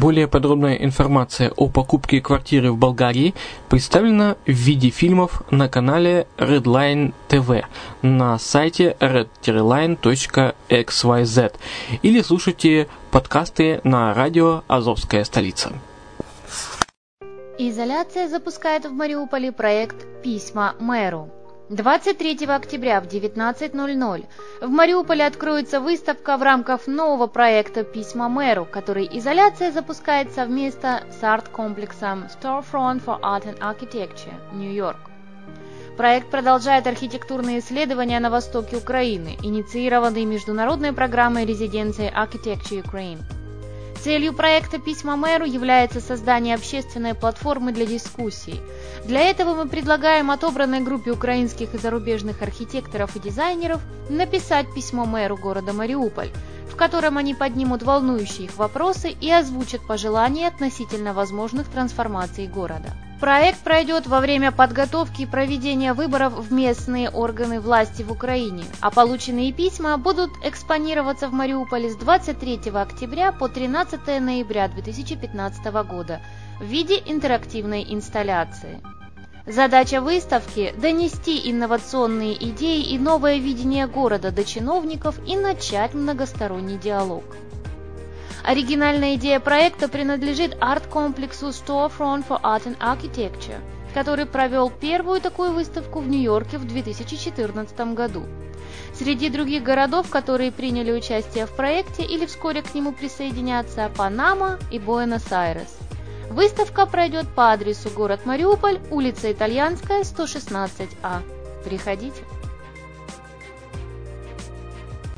Более подробная информация о покупке квартиры в Болгарии представлена в виде фильмов на канале Redline TV на сайте redline.xyz или слушайте подкасты на радио «Азовская столица». Изоляция запускает в Мариуполе проект «Письма мэру». 23 октября в 19.00 в Мариуполе откроется выставка в рамках нового проекта «Письма мэру», который изоляция запускает совместно с арт-комплексом Storefront for Art and Architecture, Нью-Йорк. Проект продолжает архитектурные исследования на востоке Украины, инициированные международной программой резиденции Architecture Ukraine. Целью проекта «Письма мэру» является создание общественной платформы для дискуссий. Для этого мы предлагаем отобранной группе украинских и зарубежных архитекторов и дизайнеров написать письмо мэру города Мариуполь, в котором они поднимут волнующие их вопросы и озвучат пожелания относительно возможных трансформаций города. Проект пройдет во время подготовки и проведения выборов в местные органы власти в Украине, а полученные письма будут экспонироваться в Мариуполе с 23 октября по 13 ноября 2015 года в виде интерактивной инсталляции. Задача выставки – донести инновационные идеи и новое видение города до чиновников и начать многосторонний диалог. Оригинальная идея проекта принадлежит арт-комплексу Storefront for Art and Architecture, который провел первую такую выставку в Нью-Йорке в 2014 году. Среди других городов, которые приняли участие в проекте или вскоре к нему присоединятся Панама и Буэнос-Айрес. Выставка пройдет по адресу город Мариуполь, улица Итальянская, 116А. Приходите!